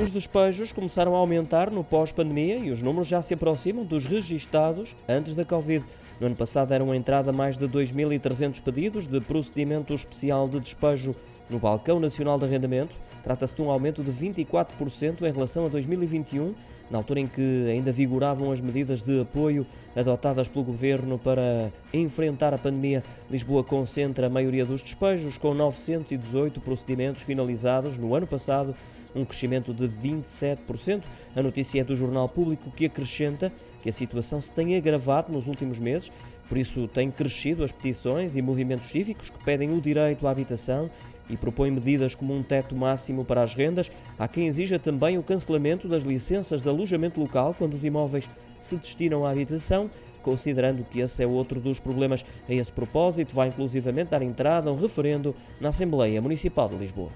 Os despejos começaram a aumentar no pós-pandemia e os números já se aproximam dos registados antes da Covid. No ano passado deram entrada mais de 2.300 pedidos de procedimento especial de despejo no Balcão Nacional de Arrendamento. Trata-se de um aumento de 24% em relação a 2021, na altura em que ainda vigoravam as medidas de apoio adotadas pelo governo para enfrentar a pandemia. Lisboa concentra a maioria dos despejos, com 918 procedimentos finalizados no ano passado um crescimento de 27%. A notícia é do Jornal Público que acrescenta que a situação se tem agravado nos últimos meses, por isso têm crescido as petições e movimentos cívicos que pedem o direito à habitação e propõem medidas como um teto máximo para as rendas. Há quem exija também o cancelamento das licenças de alojamento local quando os imóveis se destinam à habitação considerando que esse é outro dos problemas. A esse propósito, vai inclusivamente dar entrada a um referendo na Assembleia Municipal de Lisboa.